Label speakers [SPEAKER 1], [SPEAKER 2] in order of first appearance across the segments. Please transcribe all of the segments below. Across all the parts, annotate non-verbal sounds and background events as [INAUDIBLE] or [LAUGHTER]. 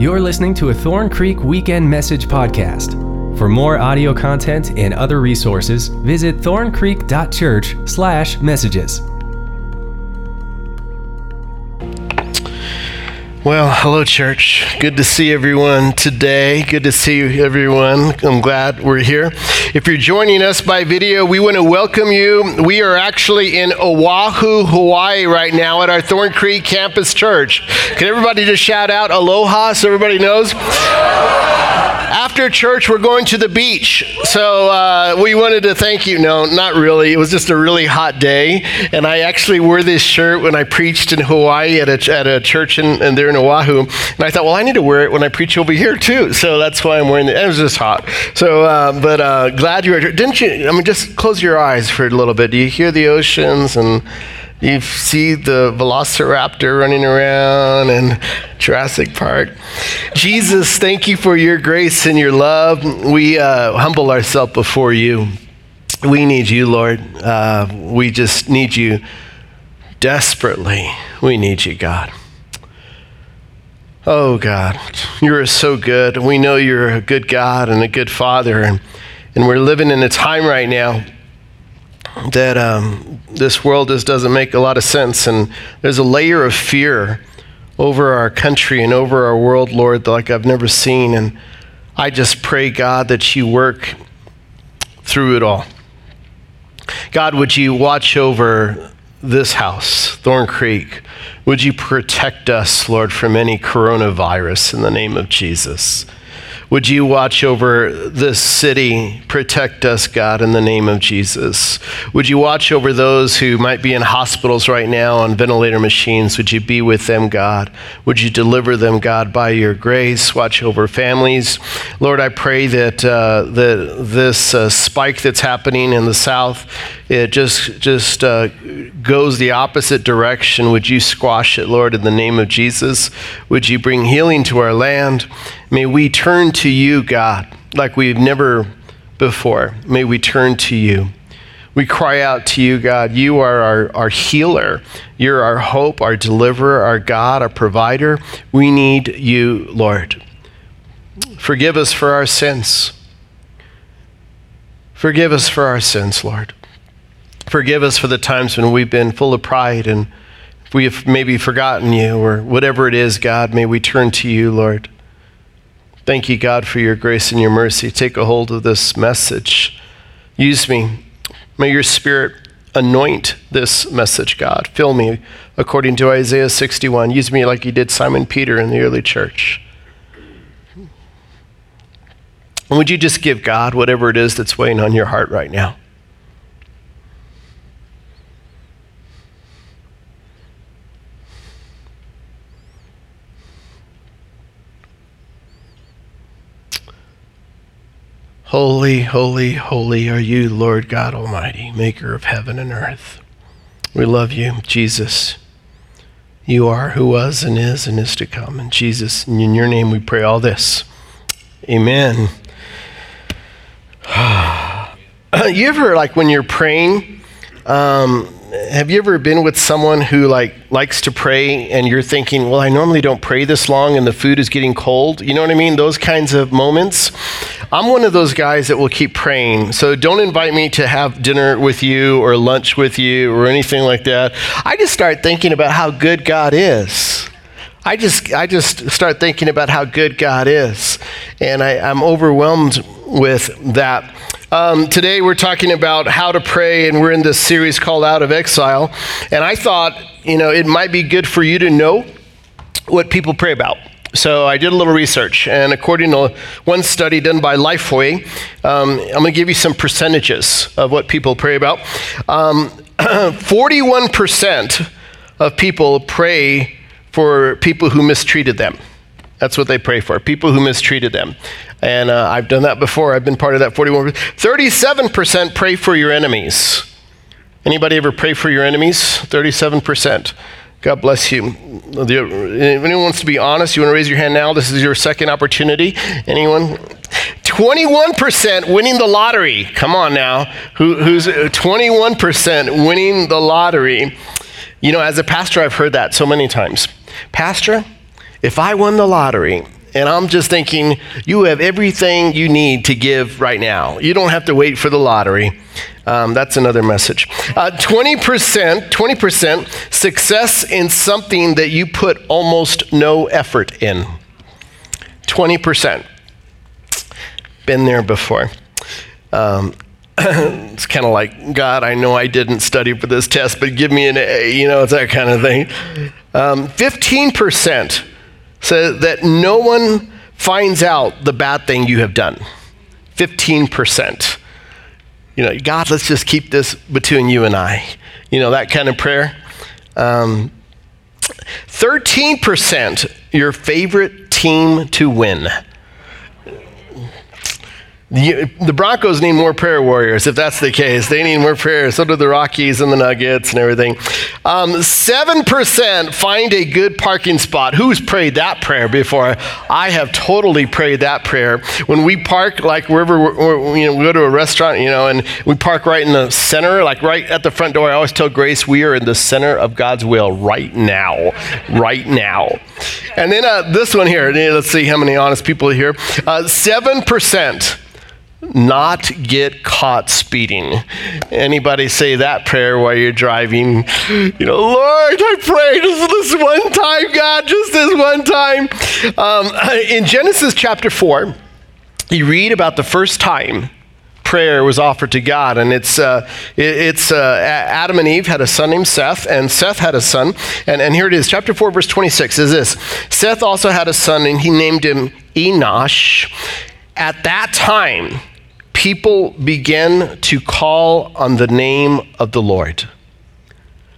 [SPEAKER 1] You're listening to a Thorn Creek Weekend Message podcast. For more audio content and other resources, visit thorncreek.church/messages.
[SPEAKER 2] Well, hello, church. Good to see everyone today. Good to see everyone. I'm glad we're here. If you're joining us by video, we want to welcome you. We are actually in Oahu, Hawaii right now at our Thorn Creek Campus Church. Can everybody just shout out aloha so everybody knows? After church, we're going to the beach. So uh, we wanted to thank you. No, not really. It was just a really hot day. And I actually wore this shirt when I preached in Hawaii at a, at a church in, and there in Oahu. And I thought, well, I need to wear it when I preach over here too. So that's why I'm wearing it. It was just hot. So, uh, but uh, glad you were here. Didn't you? I mean, just close your eyes for a little bit. Do you hear the oceans and you see the velociraptor running around and Jurassic Park. Jesus, thank you for your grace and your love. We uh, humble ourselves before you. We need you, Lord. Uh, we just need you desperately. We need you, God. Oh, God, you're so good. We know you're a good God and a good Father. And, and we're living in a time right now that um, this world just doesn't make a lot of sense. And there's a layer of fear over our country and over our world, Lord, like I've never seen. And I just pray, God, that you work through it all. God, would you watch over this house, Thorn Creek? Would you protect us, Lord, from any coronavirus in the name of Jesus? Would you watch over this city? Protect us, God, in the name of Jesus. Would you watch over those who might be in hospitals right now on ventilator machines? Would you be with them, God? Would you deliver them, God, by your grace? Watch over families. Lord, I pray that, uh, that this uh, spike that's happening in the South, it just, just uh, goes the opposite direction. Would you squash it, Lord, in the name of Jesus? Would you bring healing to our land? May we turn to you, God, like we've never before. May we turn to you. We cry out to you, God. You are our, our healer. You're our hope, our deliverer, our God, our provider. We need you, Lord. Forgive us for our sins. Forgive us for our sins, Lord. Forgive us for the times when we've been full of pride and we have maybe forgotten you or whatever it is, God. May we turn to you, Lord. Thank you, God, for your grace and your mercy. Take a hold of this message. Use me. May your spirit anoint this message, God. Fill me according to Isaiah 61. Use me like you did Simon Peter in the early church. And would you just give God whatever it is that's weighing on your heart right now? Holy, holy, holy are you, Lord God Almighty, maker of heaven and earth. We love you, Jesus. You are who was and is and is to come. And Jesus, in your name we pray all this. Amen. [SIGHS] you ever, like, when you're praying, um, have you ever been with someone who like likes to pray and you're thinking, well, I normally don't pray this long and the food is getting cold? You know what I mean? Those kinds of moments. I'm one of those guys that will keep praying. So don't invite me to have dinner with you or lunch with you or anything like that. I just start thinking about how good God is. I just, I just start thinking about how good God is. And I, I'm overwhelmed with that. Um, today we're talking about how to pray, and we're in this series called Out of Exile. And I thought, you know, it might be good for you to know what people pray about. So I did a little research, and according to one study done by Lifeway, um, I'm going to give you some percentages of what people pray about. Um, [CLEARS THROAT] 41% of people pray for people who mistreated them. That's what they pray for, people who mistreated them. And uh, I've done that before. I've been part of that 41%. 37% pray for your enemies. Anybody ever pray for your enemies? 37%. God bless you. If anyone wants to be honest, you want to raise your hand now? This is your second opportunity. Anyone? 21% winning the lottery. Come on now. Who, who's 21% winning the lottery? You know, as a pastor, I've heard that so many times. Pastor, if I won the lottery And I'm just thinking, you have everything you need to give right now. You don't have to wait for the lottery. Um, that's another message. Uh, 20%, 20% success in something that you put almost no effort in. 20%. Been there before. Um, [LAUGHS] it's kind of like, God, I know I didn't study for this test, but give me an A, you know, it's that kind of thing. Um, 15% so that no one finds out the bad thing you have done. 15%. You know, God, let's just keep this between you and I. You know, that kind of prayer. Um, 13% your favorite team to win. The, Broncos need more prayer warriors, if that's the case. They need more prayers. So do the Rockies and the Nuggets and everything. Um, 7% find a good parking spot. Who's prayed that prayer before? I have totally prayed that prayer. When we park, like wherever we're, you know, we go to a restaurant, you know, and we park right in the center, like right at the front door, I always tell Grace, we are in the center of God's will right now. Right now. And then uh, this one here, let's see how many honest people are here. Uh, 7% not get caught speeding. Anybody say that prayer while you're driving? You know, Lord, I pray just this one time, God, just this one time. Um, [LAUGHS] in Genesis chapter 4, you read about the first time prayer was offered to God, and it's uh, it's uh, Adam and Eve had a son named Seth, and Seth had a son, and, and here it is, chapter four, verse twenty six is this: Seth also had a son, and he named him Enosh. At that time, people began to call on the name of the Lord.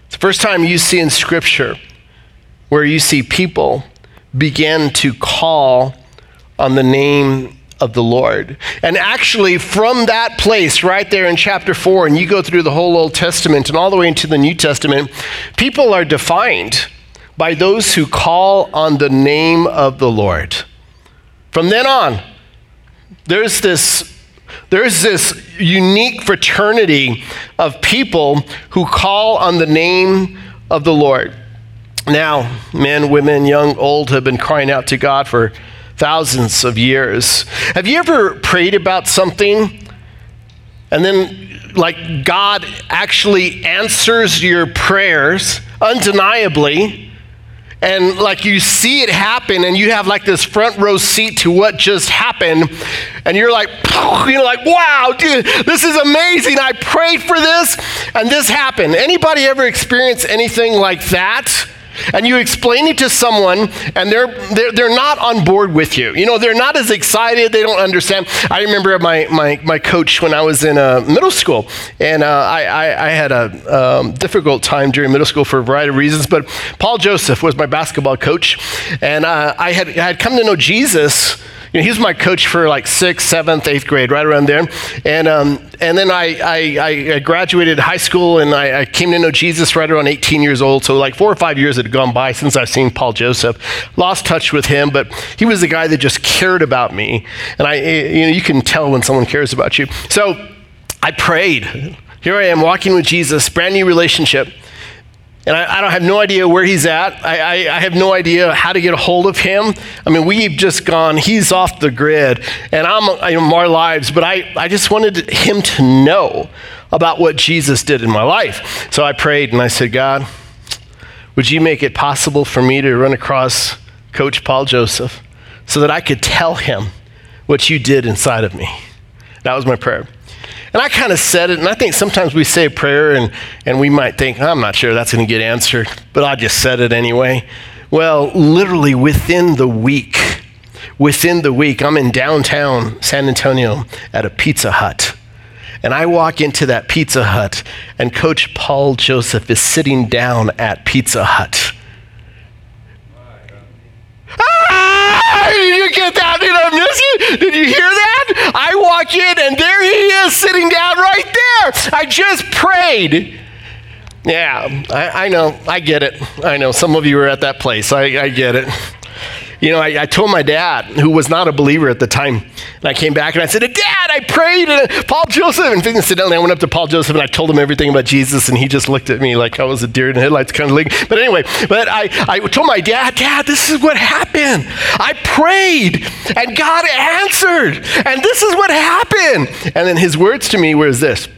[SPEAKER 2] It's the first time you see in Scripture where you see people begin to call on the name of the Lord. And actually, from that place right there in chapter 4, and you go through the whole Old Testament and all the way into the New Testament, people are defined by those who call on the name of the Lord. From then on, there's this there's this unique fraternity of people who call on the name of the Lord. Now, men, women, young, old have been crying out to God for thousands of years. Have you ever prayed about something and then, like, God actually answers your prayers undeniably? And like you see it happen and you have like this front row seat to what just happened. And you're like [LAUGHS] you're like wow dude this is amazing. I prayed for this and this happened. Anybody ever experience anything like that and you explain it to someone and they're, they're, they're not on board with you. You know, they're not as excited, they don't understand. I remember my, my, my coach when I was in uh, middle school, and uh, I, I, I, had a um, difficult time during middle school for a variety of reasons, but Paul Joseph was my basketball coach, and uh, I, had, I had come to know Jesus you know, he was my coach for like sixth, seventh, eighth grade, right around there. And, um, and then I, I, I, graduated high school and I, I, came to know Jesus right around 18 years old. So, like four or five years had gone by since I've seen Paul Joseph. Lost touch with him, but he was the guy that just cared about me. And I, you know, you can tell when someone cares about you. So, I prayed. Here I am walking with Jesus, brand new relationship. And I, I, don't have no idea where he's at. I, I, I, have no idea how to get a hold of him. I mean, we've just gone, he's off the grid, and I'm uh, in our lives, but I, I just wanted him to know about what Jesus did in my life. So I prayed and I said, God, would you make it possible for me to run across Coach Paul Joseph so that I could tell him what you did inside of me? That was my prayer. And I kind of said it, and I think sometimes we say a prayer and, and we might think, I'm not sure that's going to get answered, but I just said it anyway. Well, literally within the week, within the week, I'm in downtown San Antonio at a Pizza Hut. And I walk into that Pizza Hut, and Coach Paul Joseph is sitting down at Pizza Hut. Did you get that? Did I miss you? Did you hear that? I walk in and there he is sitting down right there. I just prayed. Yeah, I, I know. I get it. I know. Some of you are at that place. I, I get it. You know, I, I, told my dad, who was not a believer at the time, and I came back and I said, Dad, I prayed, and Paul Joseph. And incidentally, I went up to Paul Joseph and I told him everything about Jesus, and he just looked at me like I was a deer in the headlights kind of thing. But anyway, but I, I told my dad, Dad, this is what happened. I prayed, and God answered, and this is what happened. And then his words to me was this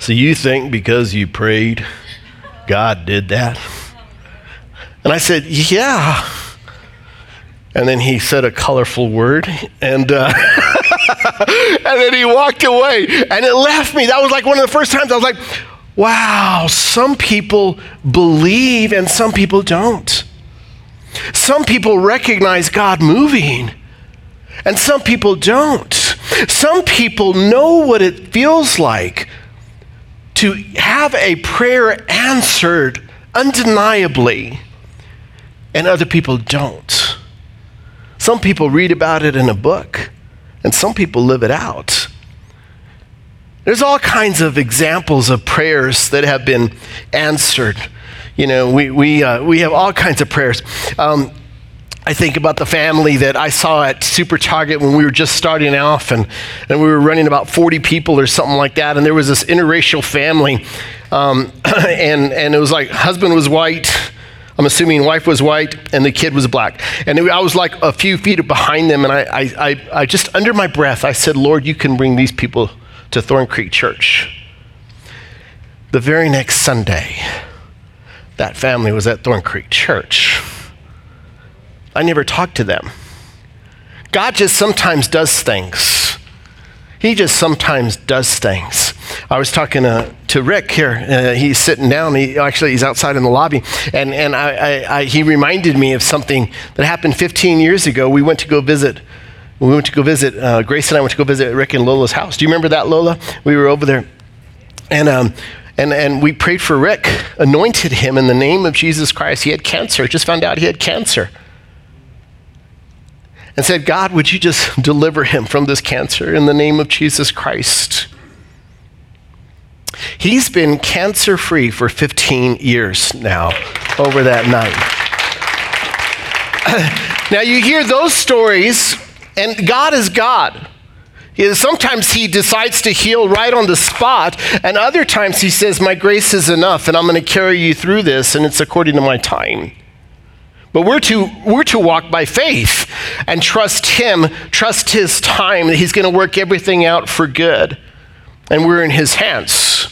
[SPEAKER 2] So you think because you prayed, God did that? And I said, Yeah. And then he said a colorful word, and uh, [LAUGHS] and then he walked away, and it left me. That was like one of the first times I was like, "Wow, some people believe, and some people don't. Some people recognize God moving, and some people don't. Some people know what it feels like to have a prayer answered undeniably." and other people don't. Some people read about it in a book, and some people live it out. There's all kinds of examples of prayers that have been answered. You know, we, we, uh, we have all kinds of prayers. Um, I think about the family that I saw at Super Target when we were just starting off, and, and we were running about 40 people or something like that. And there was this interracial family, um, [CLEARS THROAT] and, and it was like husband was white, I'm assuming wife was white and the kid was black. And I was like a few feet behind them, and I, I, I, I just, under my breath, I said, Lord, you can bring these people to Thorn Creek Church. The very next Sunday, that family was at Thorn Creek Church. I never talked to them. God just sometimes does things. He just sometimes does things. I was talking to, to Rick here. Uh, he's sitting down. He, actually, he's outside in the lobby. And, and I, I, I, he reminded me of something that happened 15 years ago. We went to go visit. We went to go visit, uh, Grace and I went to go visit Rick and Lola's house. Do you remember that, Lola? We were over there. And, um, and, and we prayed for Rick, anointed him in the name of Jesus Christ. He had cancer, just found out he had cancer and said, God, would you just deliver him from this cancer in the name of Jesus Christ? He's been cancer free for 15 years now over that night. [CLEARS THROAT] now, you hear those stories, and God is God. Sometimes he decides to heal right on the spot, and other times he says, My grace is enough, and I'm going to carry you through this, and it's according to my time. But we're to, we're to walk by faith and trust Him, trust His time, that He's going to work everything out for good. And we're in His hands.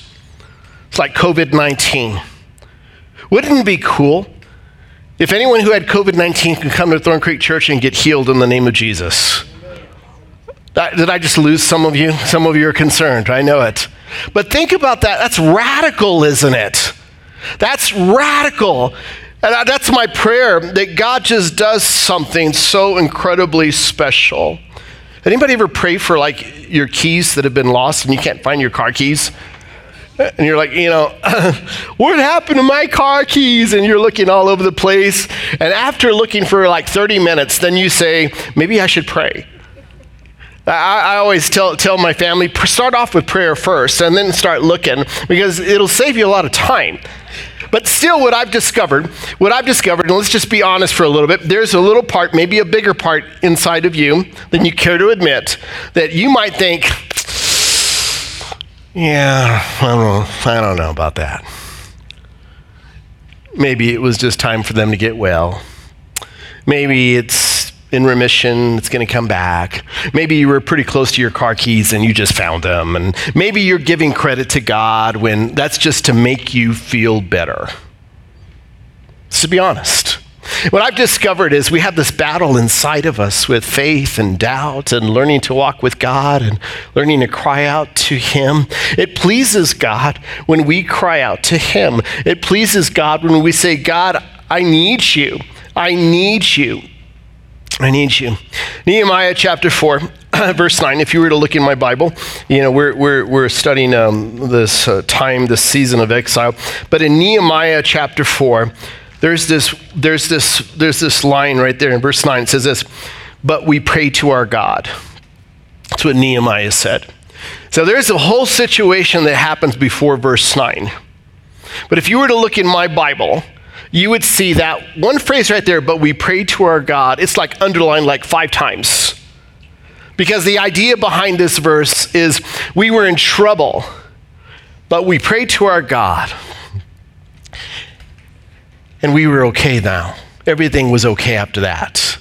[SPEAKER 2] It's like COVID 19. Wouldn't it be cool if anyone who had COVID 19 could come to Thorn Creek Church and get healed in the name of Jesus? Did I just lose some of you? Some of you are concerned. I know it. But think about that. That's radical, isn't it? That's radical. And that's my prayer that God just does something so incredibly special. Anybody ever pray for like your keys that have been lost and you can't find your car keys? And you're like, you know, [LAUGHS] what happened to my car keys? And you're looking all over the place. And after looking for like 30 minutes, then you say, maybe I should pray. I, I, always tell, tell my family, start off with prayer first and then start looking because it'll save you a lot of time. But still, what I've discovered, what I've discovered, and let's just be honest for a little bit, there's a little part, maybe a bigger part inside of you than you care to admit, that you might think, yeah, I don't know, I don't know about that. Maybe it was just time for them to get well. Maybe it's in remission, it's going to come back. Maybe you were pretty close to your car keys and you just found them. And maybe you're giving credit to God when that's just to make you feel better. to be honest. What I've discovered is we have this battle inside of us with faith and doubt and learning to walk with God and learning to cry out to Him. It pleases God when we cry out to Him. It pleases God when we say, God, I need you. I need you. I need you. Nehemiah chapter 4, [CLEARS THROAT] verse 9. If you were to look in my Bible, you know, we're, we're, we're studying um, this uh, time, this season of exile. But in Nehemiah chapter 4, there's this, there's, this, there's this line right there in verse 9. It says this, But we pray to our God. That's what Nehemiah said. So there's a whole situation that happens before verse 9. But if you were to look in my Bible, you would see that one phrase right there, but we pray to our God, it's like underlined like five times. Because the idea behind this verse is we were in trouble, but we prayed to our God, and we were okay now. Everything was okay after that.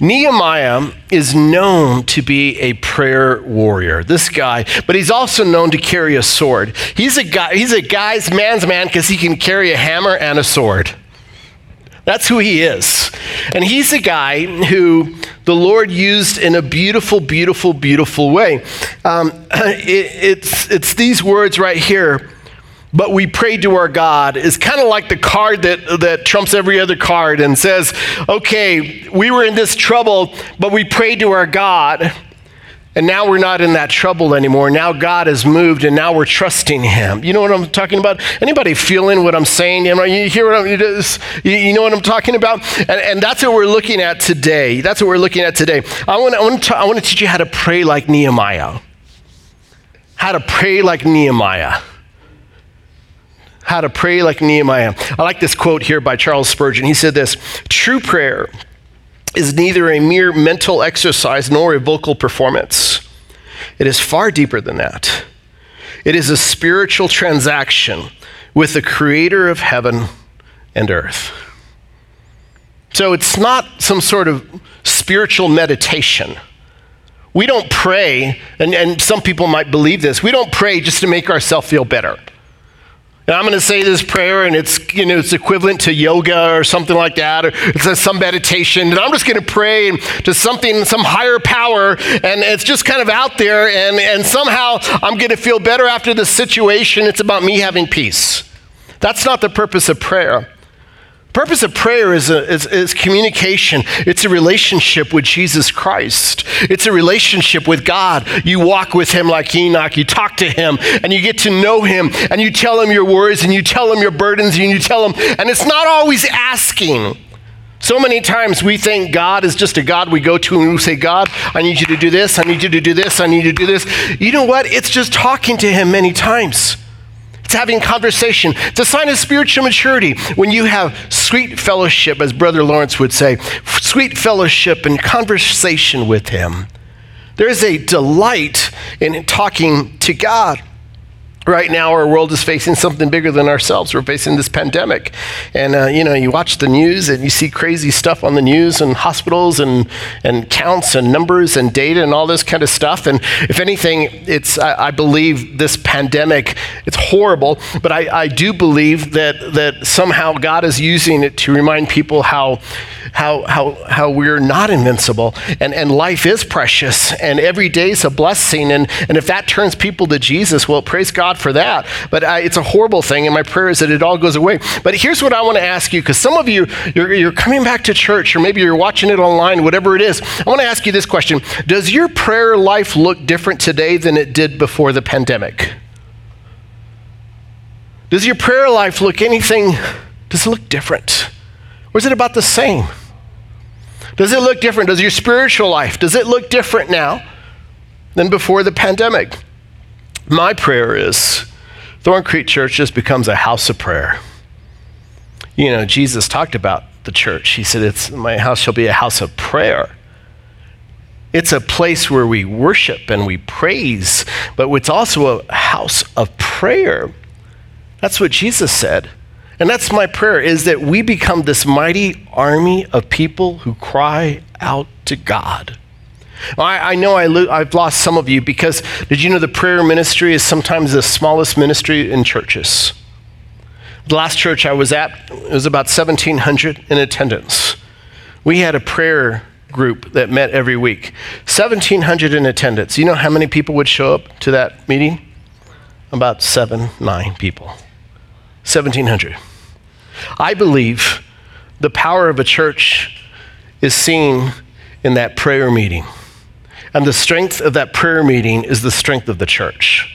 [SPEAKER 2] Nehemiah is known to be a prayer warrior. This guy, but he's also known to carry a sword. He's a guy, he's a guy's man's man because he can carry a hammer and a sword. That's who he is. And he's a guy who the Lord used in a beautiful, beautiful, beautiful way. Um, [CLEARS THROAT] it, it's, it's these words right here but we pray to our God is kind of like the card that, that trumps every other card and says, okay, we were in this trouble, but we prayed to our God. And now we're not in that trouble anymore. Now God has moved and now we're trusting him. You know what I'm talking about? Anybody feeling what I'm saying? You hear what I'm, you know what I'm talking about? And, and that's what we're looking at today. That's what we're looking at today. I want, I, want to, I want to teach you how to pray like Nehemiah. How to pray like Nehemiah how to pray like Nehemiah. I like this quote here by Charles Spurgeon. He said this True prayer is neither a mere mental exercise nor a vocal performance, it is far deeper than that. It is a spiritual transaction with the creator of heaven and earth. So it's not some sort of spiritual meditation. We don't pray, and, and some people might believe this, we don't pray just to make ourselves feel better. And I'm going to say this prayer, and it's you know it's equivalent to yoga or something like that, or it's some meditation. And I'm just going to pray to something, some higher power, and it's just kind of out there. And and somehow I'm going to feel better after the situation. It's about me having peace. That's not the purpose of prayer purpose of prayer is, a, is, is, communication. It's a relationship with Jesus Christ. It's a relationship with God. You walk with Him like Enoch. You talk to Him and you get to know Him and you tell Him your worries and you tell Him your burdens and you tell Him, and it's not always asking. So many times we think God is just a God we go to and we say, God, I need you to do this, I need you to do this, I need you to do this. You know what? It's just talking to Him many times. It's having conversation. It's a sign of spiritual maturity when you have sweet fellowship, as Brother Lawrence would say, sweet fellowship and conversation with Him. There is a delight in talking to God. Right now, our world is facing something bigger than ourselves. We're facing this pandemic. And, uh, you know, you watch the news and you see crazy stuff on the news and hospitals and, and counts and numbers and data and all this kind of stuff. And if anything, it's, I, I believe this pandemic, it's horrible, but I, I do believe that, that somehow God is using it to remind people how, how, how, how we're not invincible and, and life is precious and every day is a blessing. And, and if that turns people to Jesus, well, praise God for that. But I, it's a horrible thing, and my prayer is that it all goes away. But here's what I want to ask you because some of you, you're, you're coming back to church, or maybe you're watching it online, whatever it is. I want to ask you this question Does your prayer life look different today than it did before the pandemic? Does your prayer life look anything, does it look different? Or is it about the same? Does it look different? Does your spiritual life, does it look different now than before the pandemic? My prayer is Thorn Creek Church just becomes a house of prayer. You know, Jesus talked about the church. He said, it's, My house shall be a house of prayer. It's a place where we worship and we praise, but it's also a house of prayer. That's what Jesus said. And that's my prayer is that we become this mighty army of people who cry out to God. I, I know I lo- I've lost some of you because did you know the prayer ministry is sometimes the smallest ministry in churches? The last church I was at it was about 1,700 in attendance. We had a prayer group that met every week. 1,700 in attendance. You know how many people would show up to that meeting? About seven, nine people. 1,700. I believe the power of a church is seen in that prayer meeting. And the strength of that prayer meeting is the strength of the church.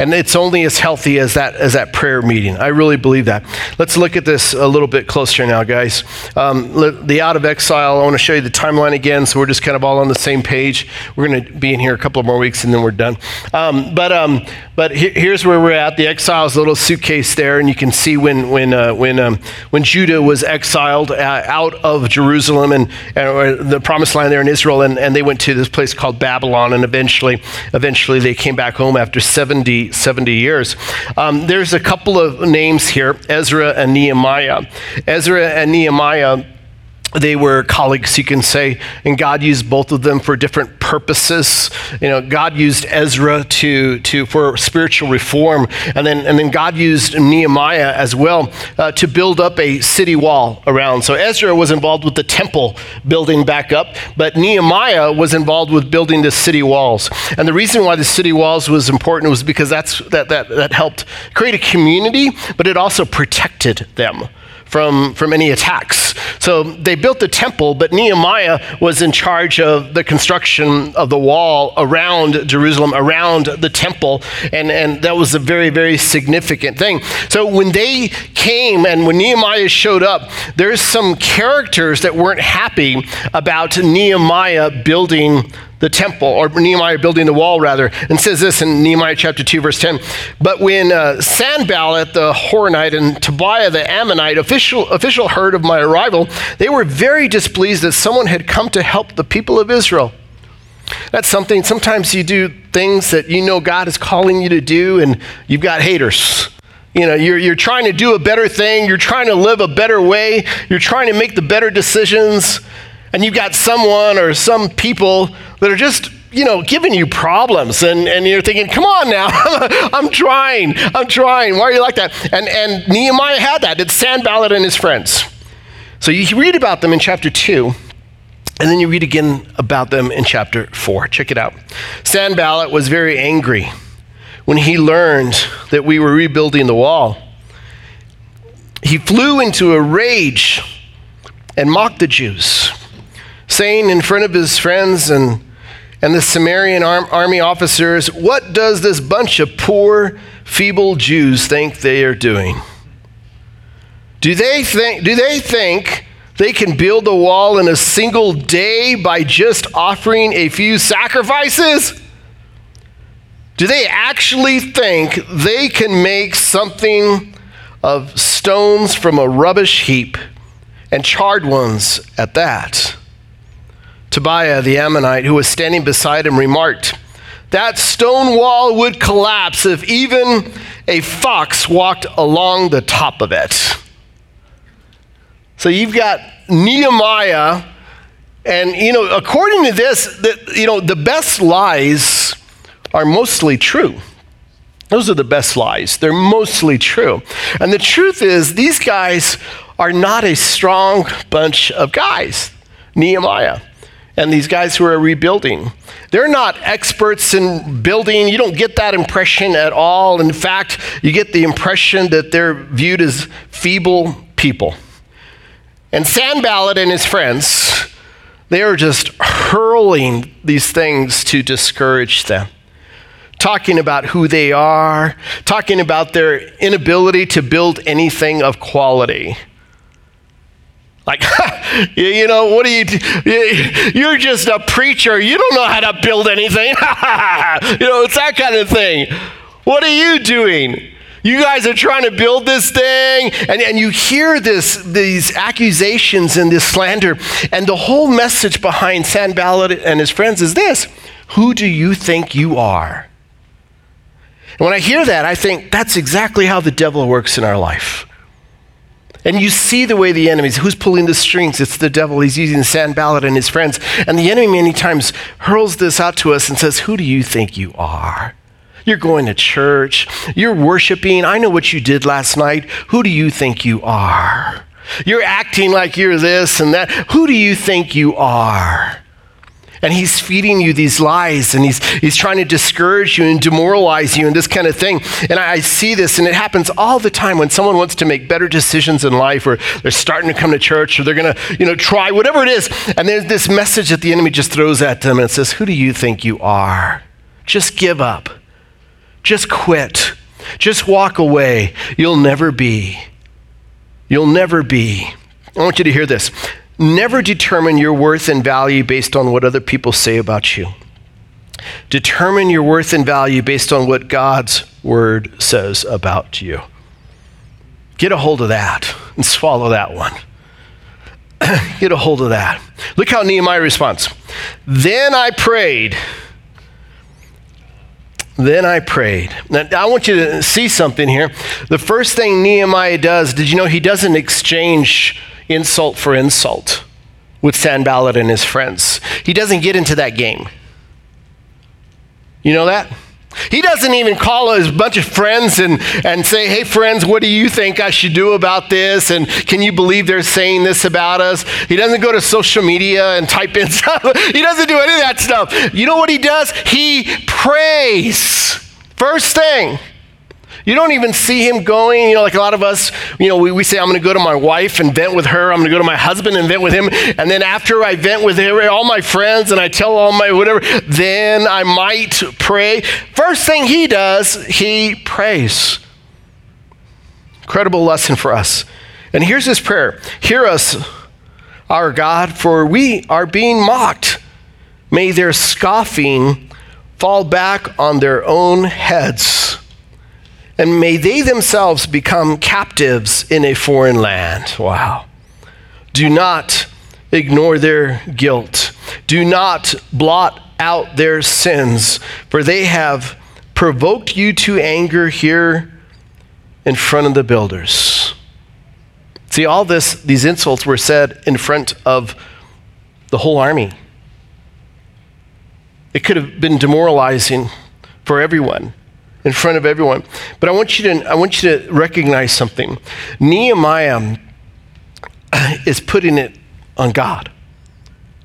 [SPEAKER 2] And it's only as healthy as that, as that prayer meeting. I really believe that. Let's look at this a little bit closer now, guys. Um, the out of exile, I want to show you the timeline again so we're just kind of all on the same page. We're going to be in here a couple more weeks and then we're done. Um, but um, but he, here's where we're at. The exile's little suitcase there, and you can see when, when, uh, when, um, when Judah was exiled uh, out of Jerusalem and, and the promised land there in Israel, and, and they went to this place called Babylon, and eventually, eventually they came back home after 70 70, years. Um, there's a couple of names here Ezra and Nehemiah. Ezra and Nehemiah they were colleagues, you can say, and God used both of them for different purposes. You know, God used Ezra to, to for spiritual reform, and then and then God used Nehemiah as well uh, to build up a city wall around. So Ezra was involved with the temple building back up, but Nehemiah was involved with building the city walls. And the reason why the city walls was important was because that's that that that helped create a community, but it also protected them from, from any attacks. So they built the temple, but Nehemiah was in charge of the construction of the wall around Jerusalem, around the temple, and, and that was a very, very significant thing. So when they came and when Nehemiah showed up, there's some characters that weren't happy about Nehemiah building the temple, or Nehemiah building the wall, rather, and says this in Nehemiah chapter 2, verse 10. But when uh, Sanballat the Horonite and Tobiah the Ammonite official, official heard of my arrival, they were very displeased that someone had come to help the people of Israel. That's something, sometimes you do things that you know God is calling you to do, and you've got haters. You know, you're, you're trying to do a better thing, you're trying to live a better way, you're trying to make the better decisions, and you've got someone or some people that are just you know, giving you problems, and, and you're thinking, come on now, [LAUGHS] I'm trying, I'm trying. Why are you like that? And, and Nehemiah had that. It's Sanballat and his friends. So you read about them in chapter 2, and then you read again about them in chapter 4. Check it out. Sanballat was very angry when he learned that we were rebuilding the wall. He flew into a rage and mocked the Jews saying in front of his friends and, and the Samaritan army officers, What does this bunch of poor, feeble Jews think they are doing? Do they think, do they think they can build a wall in a single day by just offering a few sacrifices? Do they actually think they can make something of stones from a rubbish heap and charred ones at that? Tobiah the Ammonite, who was standing beside him, remarked, That stone wall would collapse if even a fox walked along the top of it. So you've got Nehemiah, and you know, according to this, that you know, the best lies are mostly true. Those are the best lies. They're mostly true. And the truth is, these guys are not a strong bunch of guys. Nehemiah and these guys who are rebuilding. They're not experts in building. You don't get that impression at all. In fact, you get the impression that they're viewed as feeble people. And Sanballat and his friends, they are just hurling these things to discourage them. Talking about who they are, talking about their inability to build anything of quality. Like, [LAUGHS] you know, what do you, do? you're just a preacher. You don't know how to build anything. [LAUGHS] you know, it's that kind of thing. What are you doing? You guys are trying to build this thing, and, and you hear this, these accusations and this slander, and the whole message behind Sanballat and his friends is this Who do you think you are? And when I hear that, I think that's exactly how the devil works in our life. And you see the way the enemies, who's pulling the strings? It's the devil. He's using Sanballat and his friends. And the enemy many times hurls this out to us and says, Who do you think you are? You're going to church. You're worshiping. I know what you did last night. Who do you think you are? You're acting like you're this and that. Who do you think you are? And he's feeding you these lies and he's, he's trying to discourage you and demoralize you and this kind of thing. And I, I see this and it happens all the time when someone wants to make better decisions in life or they're starting to come to church or they're going to, you know, try whatever it is. And there's this message that the enemy just throws at them and says, Who do you think you are? Just give up. Just quit. Just walk away. You'll never be. You'll never be. I want you to hear this. Never determine your worth and value based on what other people say about you. Determine your worth and value based on what God's word says about you. Get a hold of that and swallow that one. [CLEARS THROAT] Get a hold of that. Look how Nehemiah responds. Then I prayed. Then I prayed. Now, I want you to see something here. The first thing Nehemiah does, did you know he doesn't exchange insult for insult with Sanballat and his friends? He doesn't get into that game. You know that? He doesn't even call his bunch of friends and, and say, hey, friends, what do you think I should do about this? And can you believe they're saying this about us? He doesn't go to social media and type in [LAUGHS] stuff. he doesn't do any of that stuff. You know what he does? He prays. First thing. You don't even see him going, you know, like a lot of us, you know, we, we say, I'm going to go to my wife and vent with her. I'm going to go to my husband and vent with him. And then after I vent with her, all my friends and I tell all my whatever, then I might pray. First thing he does, he prays. Incredible lesson for us. And here's his prayer Hear us, our God, for we are being mocked. May their scoffing fall back on their own heads and may they themselves become captives in a foreign land. Wow. Do not ignore their guilt. Do not blot out their sins, for they have provoked you to anger here in front of the builders. See, all this, these insults were said in front of the whole army. It could have been demoralizing for everyone in front of everyone. But I want you to, I want you to recognize something. Nehemiah is putting it on God.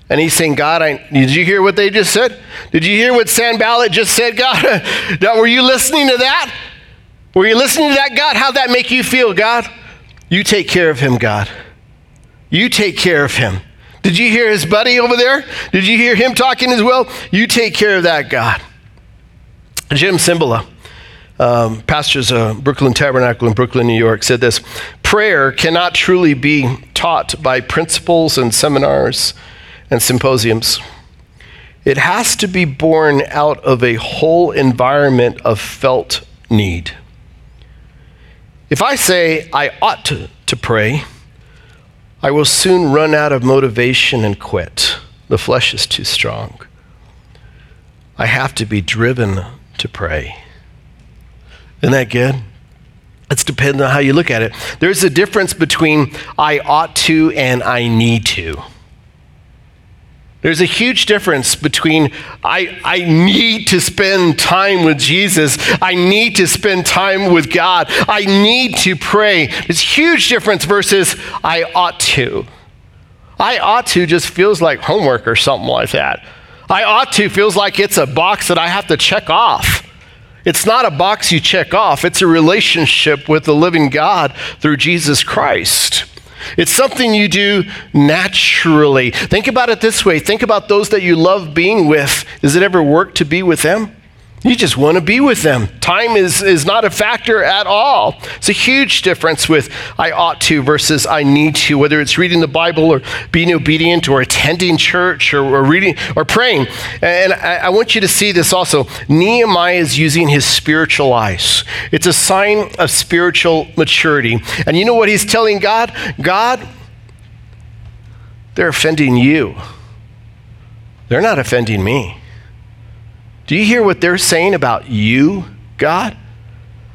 [SPEAKER 2] And he's saying, God, I, did you hear what they just said? Did you hear what Sanballat just said, God? [LAUGHS] Were you listening to that? Were you listening to that, God? How'd that make you feel, God? You take care of him, God. You take care of him. Did you hear his buddy over there? Did you hear him talking as well? You take care of that, God. Jim Cymbala um, pastors of Brooklyn Tabernacle in Brooklyn, New York, said this Prayer cannot truly be taught by principles and seminars and symposiums. It has to be born out of a whole environment of felt need. If I say I ought to, to pray, I will soon run out of motivation and quit. The flesh is too strong. I have to be driven to pray. Isn't that good? It's dependent on how you look at it. There's a difference between I ought to and I need to. There's a huge difference between I, I need to spend time with Jesus. I need to spend time with God. I need to pray. There's a huge difference versus I ought to. I ought to just feels like homework or something like that. I ought to feels like it's a box that I have to check off. It's not a box you check off, it's a relationship with the living God through Jesus Christ. It's something you do naturally. Think about it this way think about those that you love being with. Does it ever work to be with them? You just want to be with them. Time is, is not a factor at all. It's a huge difference with I ought to versus I need to, whether it's reading the Bible or being obedient or attending church or, or reading or praying. And I, I want you to see this also. Nehemiah is using his spiritual eyes, it's a sign of spiritual maturity. And you know what he's telling God? God, they're offending you, they're not offending me. Do you hear what they're saying about you, God?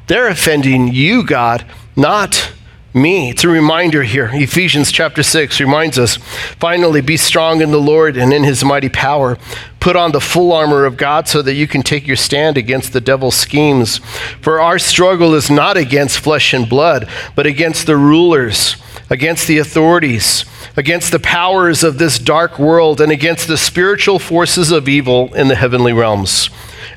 [SPEAKER 2] They're offending you, God, not me. It's a reminder here. Ephesians chapter 6 reminds us finally, be strong in the Lord and in his mighty power. Put on the full armor of God so that you can take your stand against the devil's schemes. For our struggle is not against flesh and blood, but against the rulers, against the authorities against the powers of this dark world and against the spiritual forces of evil in the heavenly realms.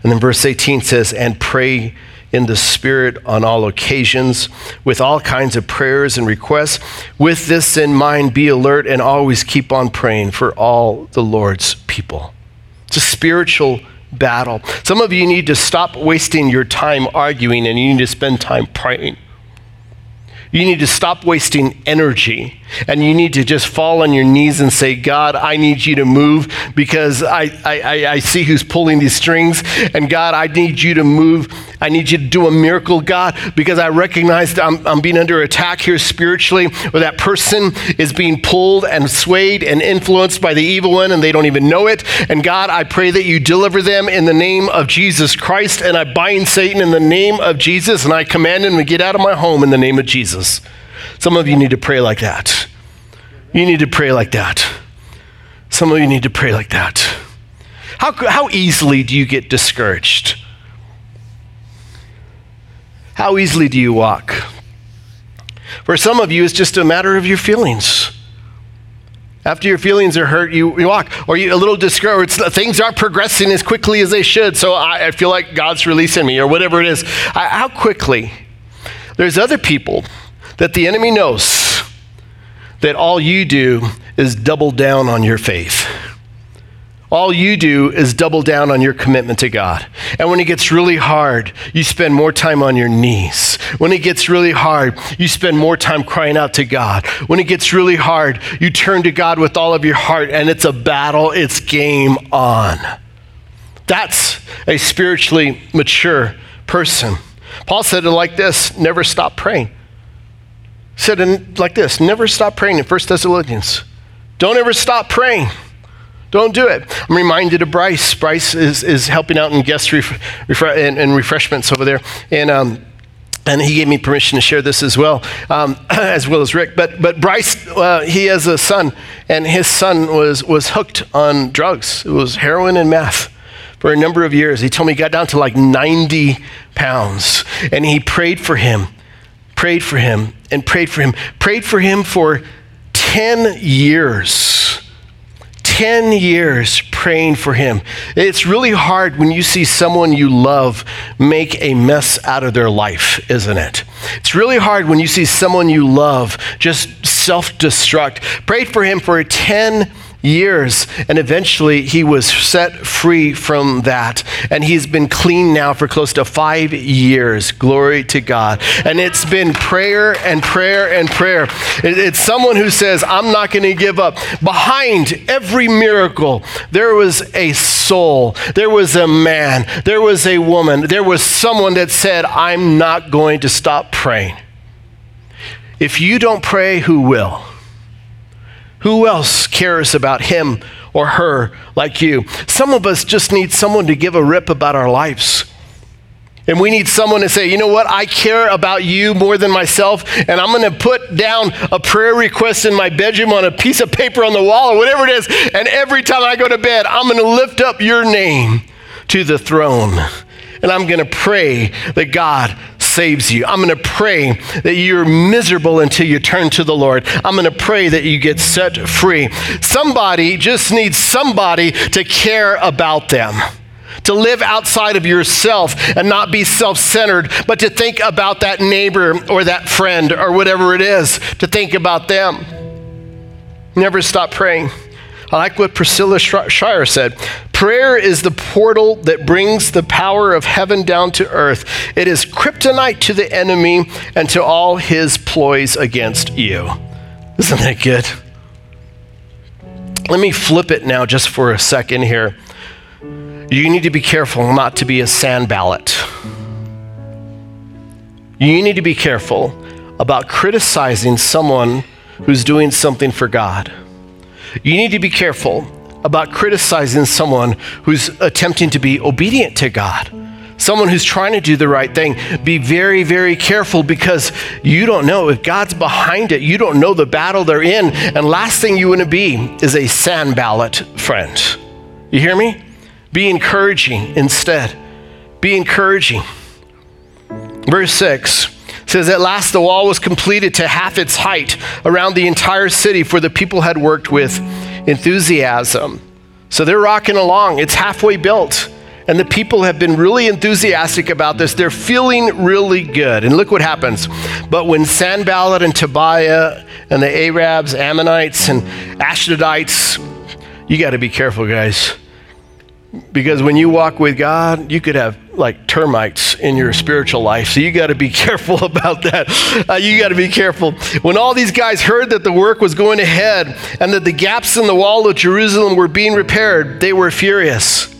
[SPEAKER 2] And then verse 18 says, And pray in the Spirit on all occasions with all kinds of prayers and requests. With this in mind, be alert and always keep on praying for all the Lord's people. It's a spiritual battle. Some of you need to stop wasting your time arguing and you need to spend time praying. You need to stop wasting energy and you need to just fall on your knees and say, God, I need you to move because I, I, I see who's pulling these strings. And God, I need you to move. I need you to do a miracle, God, because I recognize I'm, I'm being under attack here spiritually, where that person is being pulled and swayed and influenced by the evil one and they don't even know it. And God, I pray that you deliver them in the name of Jesus Christ. And I bind Satan in the name of Jesus and I command him to get out of my home in the name of. Jesus. Some of you need to pray like that. You need to pray like that. Some of you need to pray like that. How, how easily do you get discouraged? How easily do you walk? For some of you, it's just a matter of your feelings. After your feelings are hurt, you, you walk, or you a little discouraged. Things aren't progressing as quickly as they should, so I, I feel like God's releasing me, or whatever it is. I, how quickly? There's other people that the enemy knows that all you do is double down on your faith. All you do is double down on your commitment to God. And when it gets really hard, you spend more time on your knees. When it gets really hard, you spend more time crying out to God. When it gets really hard, you turn to God with all of your heart, and it's a battle, it's game on. That's a spiritually mature person. Paul said it like this never stop praying He said it like this never stop praying in 1 Thessalonians. Don't ever stop praying. Don't do it. I'm reminded of Bryce. Bryce is, is helping out in guest ref, refre- and, and, refreshments over there. And, um, and he gave me permission to share this as well, um, [CLEARS THROAT] as well as Rick. But, but Bryce, uh, he has a son, and his son was, was hooked on drugs. It was heroin and meth for a number of years. He told me he got down to like 90 pounds, and he prayed for him prayed for him and prayed for him, prayed for him for 10 years. 10 years praying for him. It's really hard when you see someone you love make a mess out of their life, isn't it? It's really hard when you see someone you love just self destruct. Prayed for him for 10 years. And eventually he was set free from that. And he's been clean now for close to five years. Glory to God. And it's been prayer and prayer and prayer. It's someone who says, I'm not going to give up. Behind every miracle, there was a soul, there was a man, there was a woman, there was someone that said, I'm not going to stop praying. If you don't pray, who will? Who else cares about him or her like you? Some of us just need someone to give a rip about our lives. And we need someone to say, you know what, I care about you more than myself, and I'm going to put down a prayer request in my bedroom on a piece of paper on the wall or whatever it is. And every time I go to bed, I'm going to lift up your name to the throne. And I'm going to pray that God saves you. I'm going to pray that you're miserable until you turn to the Lord. I'm going to pray that you get set free. Somebody just needs somebody to care about them to live outside of yourself and not be self centered, but to think about that neighbor or that friend or whatever it is, to think about them. Never stop praying. I like what Priscilla Shirer said. Prayer is the portal that brings the power of heaven down to earth. It is kryptonite to the enemy and to all his ploys against you. Isn't that good? Let me flip it now just for a second here. You need to be careful not to be a Sanballat. You need to be careful about criticizing someone who's doing something for God. You need to be careful about criticizing someone who's attempting to be obedient to God. Someone who's trying to do the right thing, be very, very careful because you don't know if God's behind it. You don't know the battle they're in. And last thing you want to be is a Sanballat friend. You hear me? Be encouraging instead. Be encouraging. Verse 6 says, At last the wall was completed to half its height around the entire city, for the people had worked with enthusiasm. So they're rocking along. It's halfway built. And the people have been really enthusiastic about this. They're feeling really good. And look what happens. But when Sanballat and Tobiah and the Arabs, Ammonites, and Ashdodites, you got to be careful, guys. Because when you walk with God, you could have like termites in your spiritual life. So you got to be [LAUGHS] careful about that. Uh, you got to be careful. When all these guys heard that the work was going ahead and that the gaps in the wall of Jerusalem were being repaired, they were furious.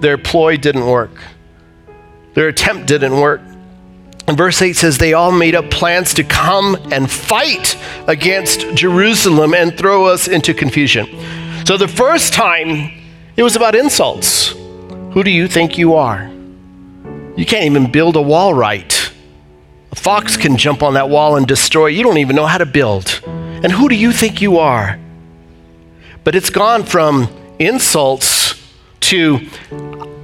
[SPEAKER 2] Their ploy didn't work, their attempt didn't work. And verse 8 says, They all made up plans to come and fight against Jerusalem and throw us into confusion. So the first time, it was about insults. Who do you think you are? You can't even build a wall right. A fox can jump on that wall and destroy. You don't even know how to build. And who do you think you are? But it's gone from insults to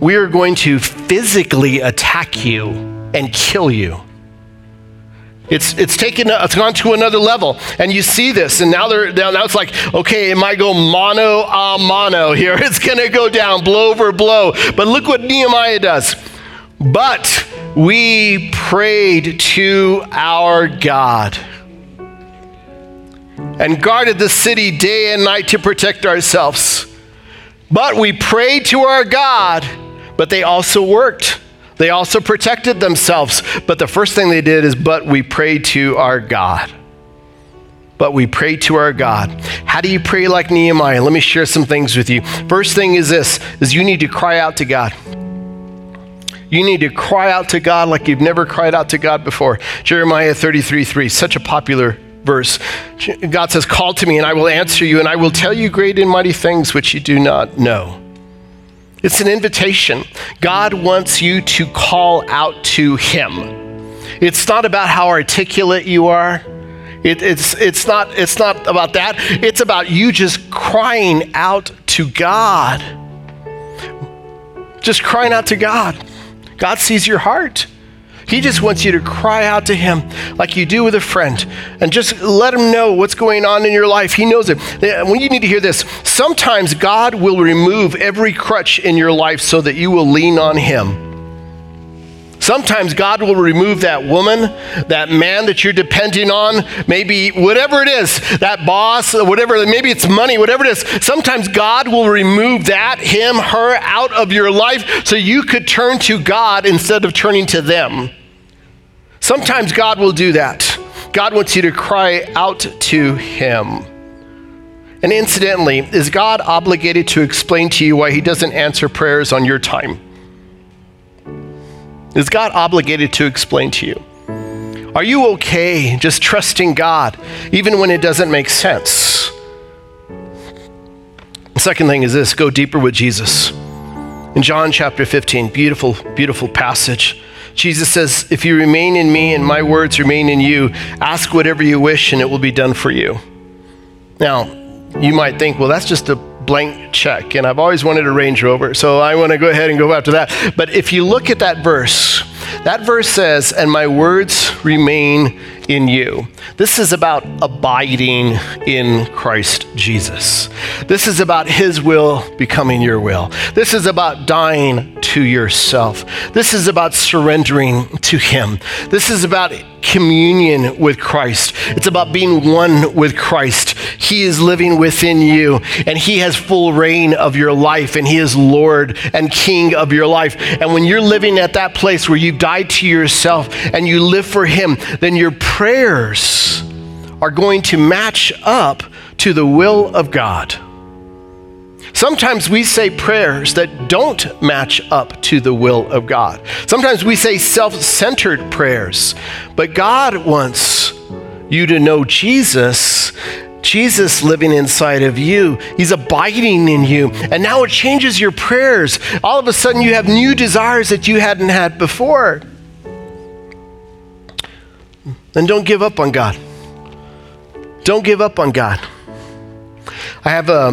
[SPEAKER 2] we are going to physically attack you and kill you. It's, it's taken, uh, it's gone to another level. And you see this, and now, they're, now it's like, okay, it might go mano a mano [LAUGHS] here. It's going to go down blow for blow. But look what Nehemiah does. But we prayed to our God and guarded the city day and night to protect ourselves. But we prayed to our God, but they also worked. They also protected themselves. But the first thing they did is, but we prayed to our God. But we pray to our God. How do you pray like Nehemiah? Let me share some things with you. First thing is this is you need to cry out to God. You need to cry out to God like you've never cried out to God before. Jeremiah 33 3, such a popular verse. God says, Call to me, and I will answer you, and I will tell you great and mighty things which you do not know. It's an invitation. God wants you to call out to Him. It's not about how articulate you are. It, it's, it's, not, it's not about that. It's about you just crying out to God. Just crying out to God. God sees your heart. He just wants you to cry out to Him like you do with a friend and just let Him know what's going on in your life. He knows it. When you need to hear this, sometimes God will remove every crutch in your life so that you will lean on Him. Sometimes God will remove that woman, that man that you're depending on, maybe whatever it is, that boss, whatever, maybe it's money, whatever it is. Sometimes God will remove that, him, her out of your life so you could turn to God instead of turning to them. Sometimes God will do that. God wants you to cry out to him. And incidentally, is God obligated to explain to you why he doesn't answer prayers on your time? Is God obligated to explain to you? Are you okay just trusting God even when it doesn't make sense? The second thing is this go deeper with Jesus. In John chapter 15, beautiful, beautiful passage. Jesus says, If you remain in me and my words remain in you, ask whatever you wish and it will be done for you. Now, you might think, well, that's just a blank check. And I've always wanted a Range Rover, so I want to go ahead and go after that. But if you look at that verse, that verse says, And my words remain in you. This is about abiding in Christ Jesus. This is about His will becoming your will. This is about dying to yourself. This is about surrendering to Him. This is about communion with Christ. It's about being one with Christ. He is living within you, and He has full reign of your life, and He is Lord and King of your life. And when you're living at that place where you've died to yourself and you live for Him, then your prayers are going to match up to the will of God. Sometimes we say prayers that don't match up to the will of God. Sometimes we say self centered prayers, but God wants you to know Jesus. Jesus living inside of you. He's abiding in you. And now it changes your prayers. All of a sudden, you have new desires that you hadn't had before. Then don't give up on God. Don't give up on God. I have a,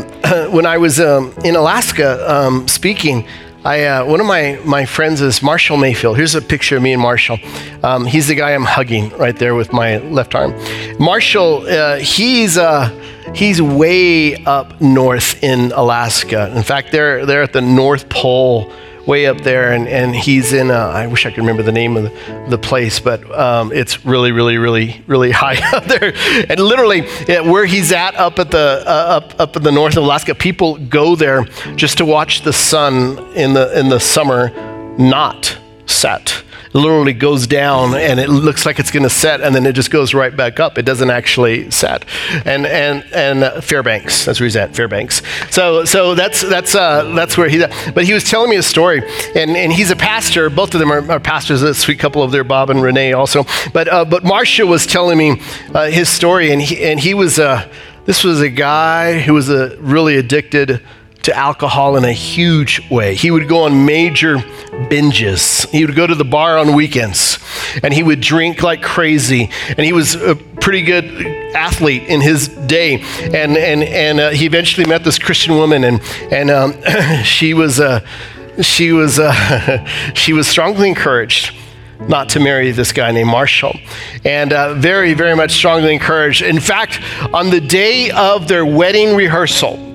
[SPEAKER 2] [CLEARS THROAT] when I was um, in Alaska um, speaking, I, uh, one of my, my friends is Marshall Mayfield. Here's a picture of me and Marshall. Um, he's the guy I'm hugging right there with my left arm. Marshall, uh, he's, uh, he's way up north in Alaska. In fact, they're, they're at the North Pole way up there, and, and he's in, a, I wish I could remember the name of the, the place, but um, it's really, really, really, really high [LAUGHS] up there. And literally, where he's at up at the, uh, up, up in the north of Alaska, people go there just to watch the sun in the, in the summer not set literally goes down and it looks like it's going to set and then it just goes right back up. It doesn't actually set. And and and uh, Fairbanks, that's where he's at, Fairbanks. So so that's that's uh, that's where he's at. But he was telling me a story, and, and he's a pastor. Both of them are, are pastors. A sweet couple of there, Bob and Renee also. But uh, but Marshall was telling me uh, his story, and he and he was uh, this was a guy who was a really addicted to alcohol in a huge way. He would go on major binges. He would go to the bar on weekends and he would drink like crazy. And he was a pretty good athlete in his day. And, and, and uh, he eventually met this Christian woman and, and um, [COUGHS] she was, uh, she, was, uh, [LAUGHS] she was strongly encouraged not to marry this guy named Marshall. And uh, very, very much strongly encouraged. In fact, on the day of their wedding rehearsal,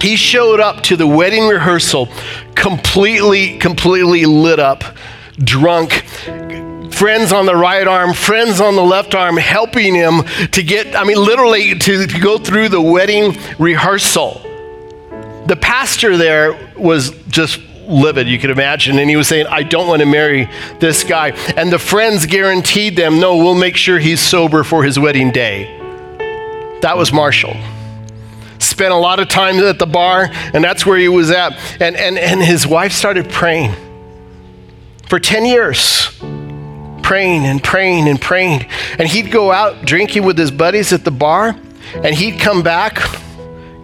[SPEAKER 2] he showed up to the wedding rehearsal completely, completely lit up, drunk, friends on the right arm, friends on the left arm, helping him to get, I mean, literally to, to go through the wedding rehearsal. The pastor there was just livid, you could imagine. And he was saying, I don't want to marry this guy. And the friends guaranteed them, no, we'll make sure he's sober for his wedding day. That was Marshall spent a lot of time at the bar, and that's where he was at. And, and, and his wife started praying for 10 years. Praying and praying and praying. And he'd go out drinking with his buddies at the bar, and he'd come back,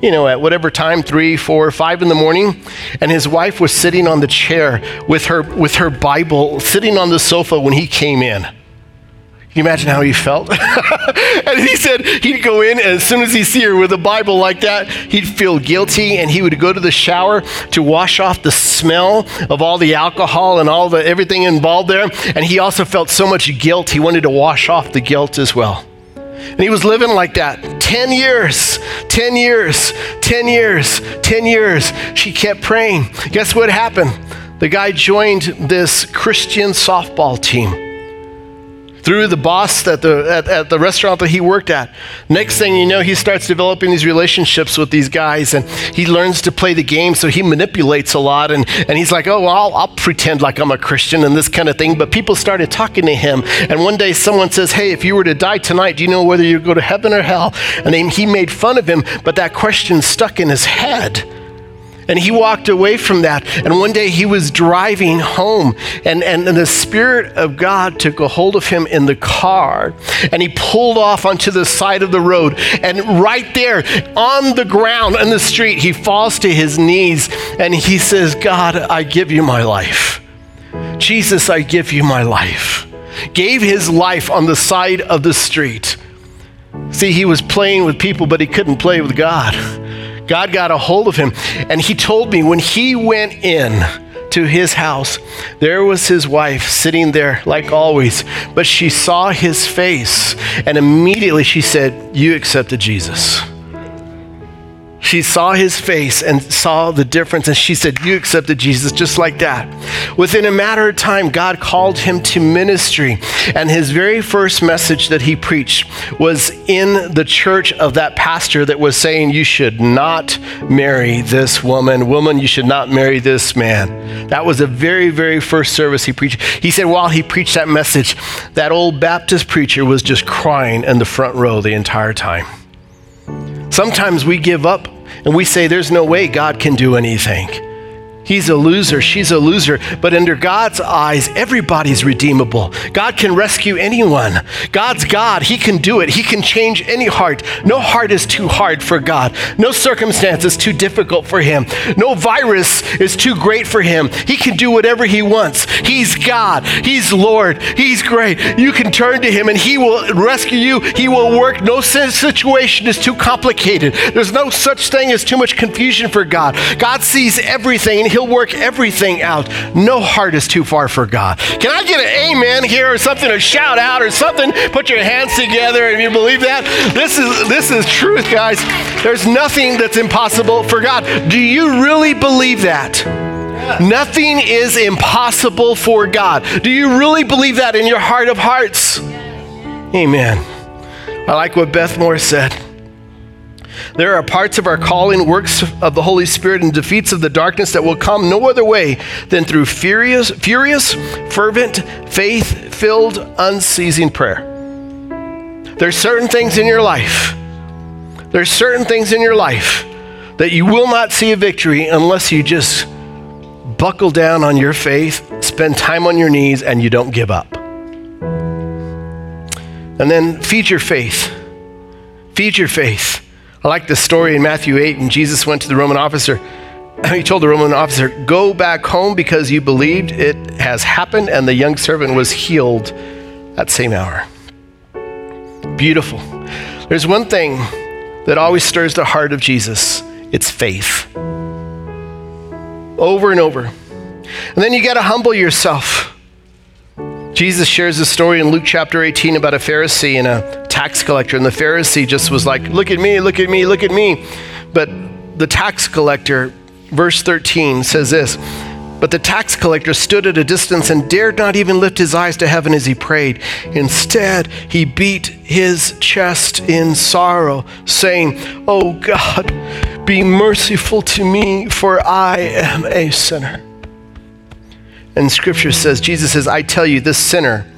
[SPEAKER 2] you know, at whatever time, three, four, five in the morning, and his wife was sitting on the chair with her with her Bible, sitting on the sofa when he came in. Can you imagine how he felt? [LAUGHS] and he said he'd go in, and as soon as he'd see her with a Bible like that, he'd feel guilty, and he would go to the shower to wash off the smell of all the alcohol and all the everything involved there. And he also felt so much guilt, he wanted to wash off the guilt as well. And he was living like that 10 years, 10 years, 10 years, 10 years. She kept praying. Guess what happened? The guy joined this Christian softball team through the boss at the, at, at, the restaurant that he worked at. Next thing you know, he starts developing these relationships with these guys and he learns to play the game, so he manipulates a lot. And, and he's like, oh, well, I'll, I'll pretend like I'm a Christian and this kind of thing. But people started talking to him. And one day someone says, hey, if you were to die tonight, do you know whether you go to heaven or hell? And he made fun of him, but that question stuck in his head. And he walked away from that. And one day he was driving home, and, and, and, the Spirit of God took a hold of him in the car, and he pulled off onto the side of the road. And right there on the ground in the street, he falls to his knees and he says, God, I give you my life. Jesus, I give you my life. Gave his life on the side of the street. See, he was playing with people, but he couldn't play with God. God got a hold of him. And he told me when he went in to his house, there was his wife sitting there like always, but she saw his face and immediately she said, You accepted Jesus. She saw his face and saw the difference, and she said, You accepted Jesus just like that. Within a matter of time, God called him to ministry, and his very first message that he preached was in the church of that pastor that was saying, You should not marry this woman. Woman, you should not marry this man. That was the very, very first service he preached. He said, While he preached that message, that old Baptist preacher was just crying in the front row the entire time. Sometimes we give up and we say, There's no way God can do anything. He's a loser, she's a loser. But under God's eyes, everybody's redeemable. God can rescue anyone. God's God, He can do it. He can change any heart. No heart is too hard for God. No circumstance is too difficult for Him. No virus is too great for Him. He can do whatever He wants. He's God, He's Lord, He's great. You can turn to Him and He will rescue you. He will work. No situation is too complicated. There's no such thing as too much confusion for God. God sees everything He'll work everything out. No heart is too far for God. Can I get an amen here or something, a shout out or something? Put your hands together if you believe that. This is this is truth, guys. There's nothing that's impossible for God. Do you really believe that? Nothing is impossible for God. Do you really believe that in your heart of hearts? Amen. I like what Beth Moore said. There are parts of our calling, works of the Holy Spirit, and defeats of the darkness that will come no other way than through furious, furious fervent, faith filled, unceasing prayer. There's certain things in your life, there's certain things in your life that you will not see a victory unless you just buckle down on your faith, spend time on your knees, and you don't give up. And then feed your faith. Feed your faith. I like the story in Matthew 8 and Jesus went to the Roman officer. [CLEARS THROAT] He told the Roman officer, Go back home because you believed it has happened, and the young servant was healed that same hour. Beautiful. There's one thing that always stirs the heart of Jesus it's faith. Over and over. And then you got to humble yourself. Jesus shares a story in Luke chapter 18 about a Pharisee and a tax collector. And the Pharisee just was like, Look at me, look at me, look at me. But the tax collector, verse 13, says this But the tax collector stood at a distance and dared not even lift his eyes to heaven as he prayed. Instead, he beat his chest in sorrow, saying, Oh God, be merciful to me, for I am a sinner. And scripture says, Jesus says, I tell you, this sinner,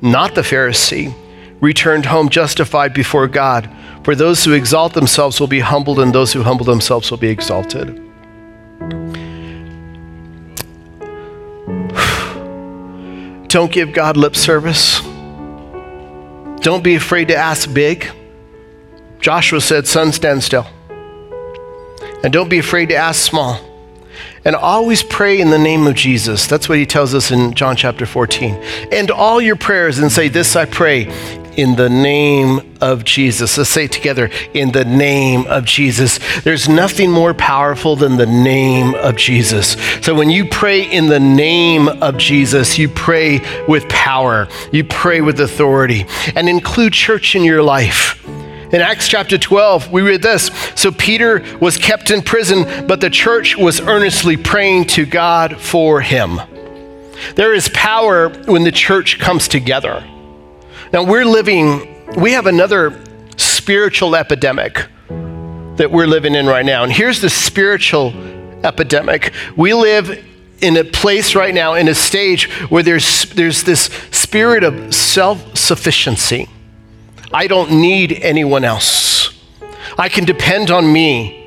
[SPEAKER 2] not the Pharisee, returned home justified before God. For those who exalt themselves will be humbled, and those who humble themselves will be exalted. [SIGHS] Don't give God lip service. Don't be afraid to ask big. Joshua said, Sun, stand still. And don't be afraid to ask small. And always pray in the name of Jesus. That's what he tells us in John chapter 14. And all your prayers and say, This I pray in the name of Jesus. Let's say it together in the name of Jesus. There's nothing more powerful than the name of Jesus. So when you pray in the name of Jesus, you pray with power, you pray with authority, and include church in your life. In Acts chapter 12, we read this So Peter was kept in prison, but the church was earnestly praying to God for him. There is power when the church comes together. Now, we're living, we have another spiritual epidemic that we're living in right now. And here's the spiritual epidemic. We live in a place right now, in a stage where there's, there's this spirit of self sufficiency. I don't need anyone else. I can depend on me.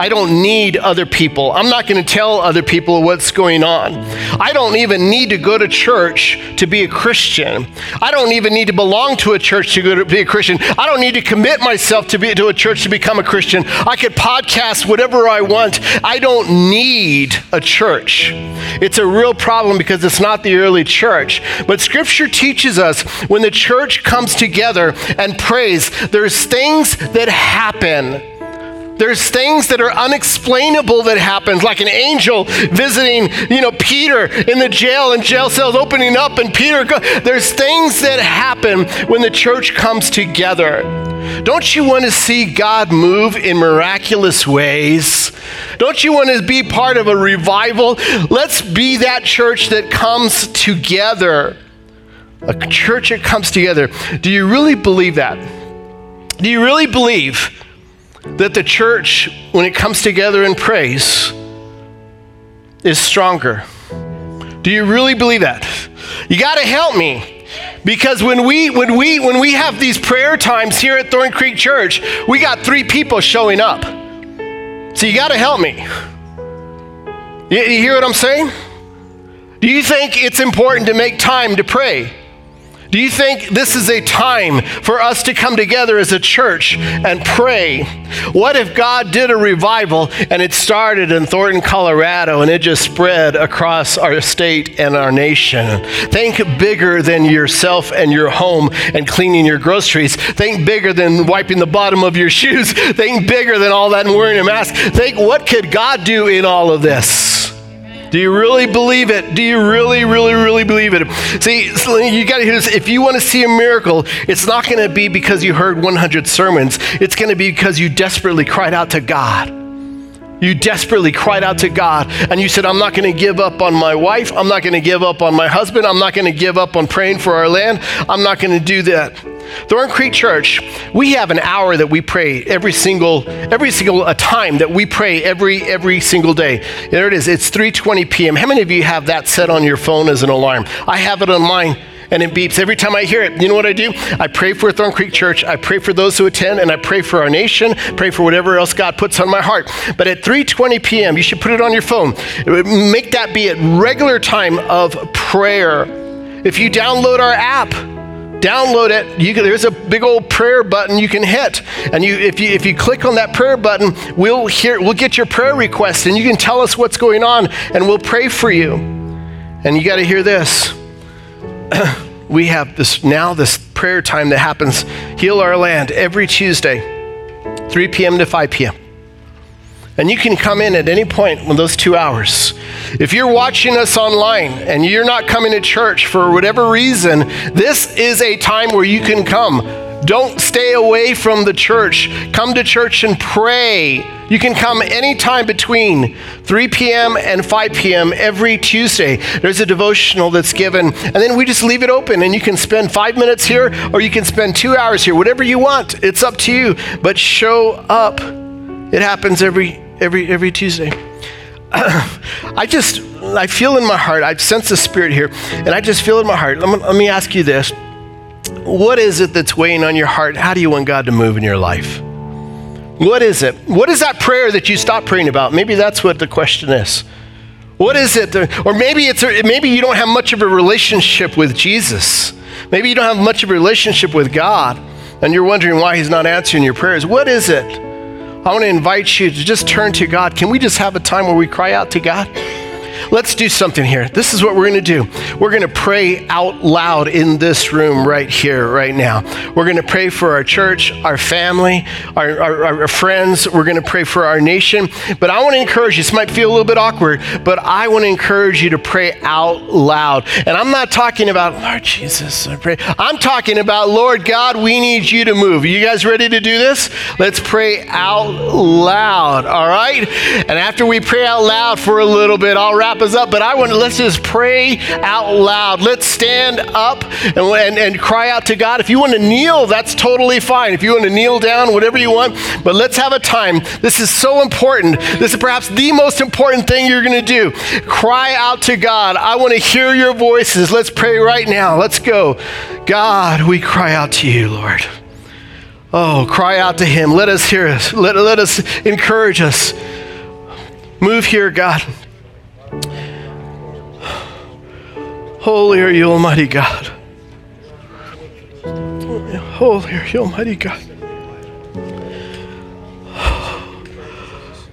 [SPEAKER 2] I don't need other people. I'm not going to tell other people what's going on. I don't even need to go to church to be a Christian. I don't even need to belong to a church to, to be a Christian. I don't need to commit myself to, be, to a church to become a Christian. I could podcast whatever I want. I don't need a church. It's a real problem because it's not the early church. But Scripture teaches us when the church comes together and prays, there's things that happen there's things that are unexplainable that happens, like an angel visiting, you know, Peter in the jail and jail cells opening up and Peter go- there's things that happen when the church comes together. Don't you want to see God move in miraculous ways? Don't you want to be part of a revival? Let's be that church that comes together. A church that comes together. Do you really believe that? Do you really believe that the church, when it comes together and prays, is stronger. Do you really believe that? You got to help me. Because when we when we when we have these prayer times here at Thorn Creek Church, we got three people showing up. So you got to help me. You, you hear what I'm saying? Do you think it's important to make time to pray? Do you think this is a time for us to come together as a church and pray? What if God did a revival and it started in Thornton, Colorado, and it just spread across our state and our nation? Think bigger than yourself and your home and cleaning your groceries. Think bigger than wiping the bottom of your [LAUGHS] shoes. Think bigger than all that and wearing a mask. Think what could God do in all of this? Do you really believe it? Do you really, really, really believe it? See, you got to hear this. If you want to see a miracle, it's not going to be because you heard 100 sermons. It's going to be because you desperately cried out to God. You desperately cried out to God and you said, I'm not going to give up on my wife. I'm not going to give up on my husband. I'm not going to give up on praying for our land. I'm not going to do that. Thorn Creek Church, we have an hour that we pray every single every single a time that we pray every every single day. There it is. It's 3:20 p.m. How many of you have that set on your phone as an alarm? I have it on mine and it beeps every time I hear it. You know what I do? I pray for Thorn Creek Church. I pray for those who attend, and I pray for our nation. Pray for whatever else God puts on my heart. But at 3:20 p.m., you should put it on your phone. Make that be a regular time of prayer. If you download our app, download it. Can, there's a big old prayer button you can hit, and you, if you if you click on that prayer button, we'll hear we'll get your prayer request, and you can tell us what's going on, and we'll pray for you. And you got to hear this. [CLEARS THROAT] we have this now this prayer time that happens heal our land every tuesday 3 p.m to 5 p.m and you can come in at any point in those two hours if you're watching us online and you're not coming to church for whatever reason this is a time where you can come don't stay away from the church. Come to church and pray. You can come anytime between 3 p.m. and 5 p.m. every Tuesday. There's a devotional that's given, and then we just leave it open, and you can spend five minutes here or you can spend two hours here, whatever you want. It's up to you, but show up. It happens every every every Tuesday. [CLEARS THROAT] I just I feel in my heart. I sense the spirit here, and I just feel in my heart. Let me, let me ask you this what is it that's weighing on your heart? How do you want God to move in your life? What is it? What is that prayer that you stopped praying about? Maybe that's what the question is. What is it? Or maybe it's maybe you don't have much of a relationship with Jesus. Maybe you don't have much of a relationship with God, and you're wondering why He's not answering your prayers. What is it? I want to invite you to just turn to God. Can we just have a time where we cry out to God? Let's do something here. This is what we're going to do. We're going to pray out loud in this room right here, right now. We're going to pray for our church, our family, our, our, our friends. We're going to pray for our nation. But I want to encourage you, this might feel a little bit awkward, but I want to encourage you to pray out loud. And I'm not talking about, Lord Jesus, I pray. I'm talking about, Lord God, we need you to move. Are you guys ready to do this? Let's pray out loud, all right? And after we pray out loud for a little bit, I'll wrap wrap us up, but I want to let's just pray out loud. Let's stand up and, and, and cry out to God. If you want to kneel, that's totally fine. If you want to kneel down, whatever you want, but let's have a time. This is so important. This is perhaps the most important thing you're going to do. Cry out to God. I want to hear your voices. Let's pray right now. Let's go. God, we cry out to you, Lord. Oh, cry out to Him. Let us hear us. Let, let us encourage us. Move here, God. Holy are you, Almighty God. Holy are you, Almighty God.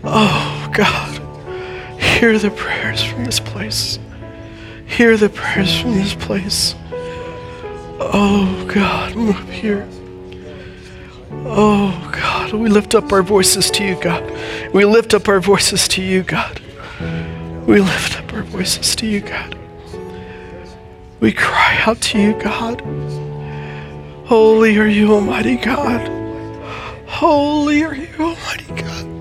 [SPEAKER 2] Oh, God. Hear the prayers from this place. Hear the prayers from this place. Oh, God, move here. Oh, God, we lift up our voices to you, God. We lift up our voices to you, God. We lift up our voices to you, God. We cry out to you, God. Holy are you, Almighty God. Holy are you, Almighty God.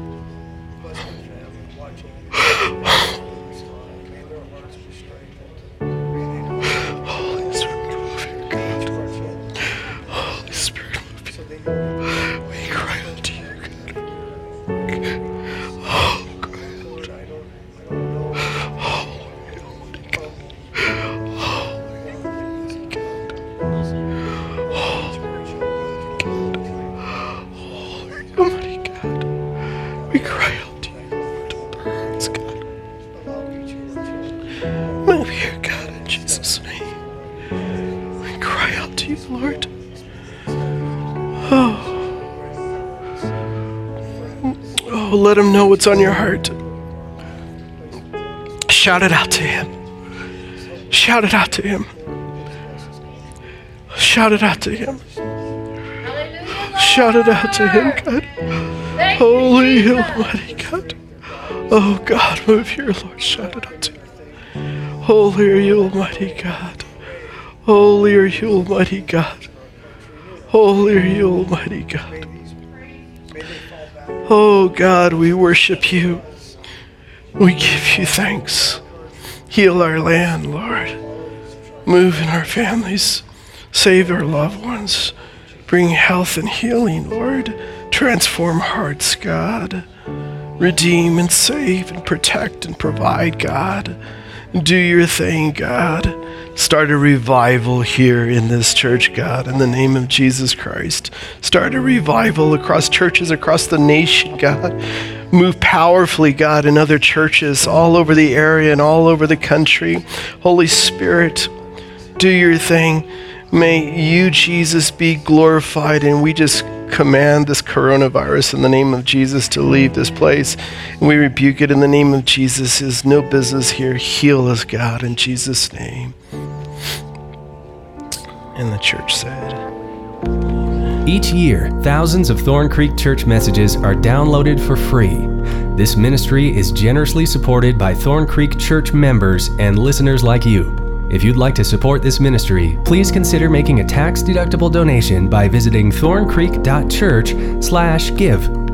[SPEAKER 2] Let him know what's on your heart. Shout it out to him. Shout it out to him. Shout it out to him. Shout it out to him, God. Holy Almighty God. Oh God, move here, Lord. Shout it out to him. Holy are you, Almighty God. Holy are you, Almighty God. Holy are you, Almighty God. Oh God, we worship you. We give you thanks. Heal our land, Lord. Move in our families. Save our loved ones. Bring health and healing, Lord. Transform hearts, God. Redeem and save and protect and provide, God. Do your thing, God. Start a revival here in this church, God, in the name of Jesus Christ. Start a revival across churches across the nation, God. Move powerfully, God, in other churches all over the area and all over the country. Holy Spirit, do your thing. May you, Jesus, be glorified, and we just command this coronavirus in the name of Jesus to leave this place. And we rebuke it in the name of Jesus. Is no business here. Heal us, God, in Jesus' name. And the church said.
[SPEAKER 1] Each year, thousands of Thorn Creek Church messages are downloaded for free. This ministry is generously supported by Thorn Creek Church members and listeners like you. If you'd like to support this ministry, please consider making a tax-deductible donation by visiting thorncreek.church/give.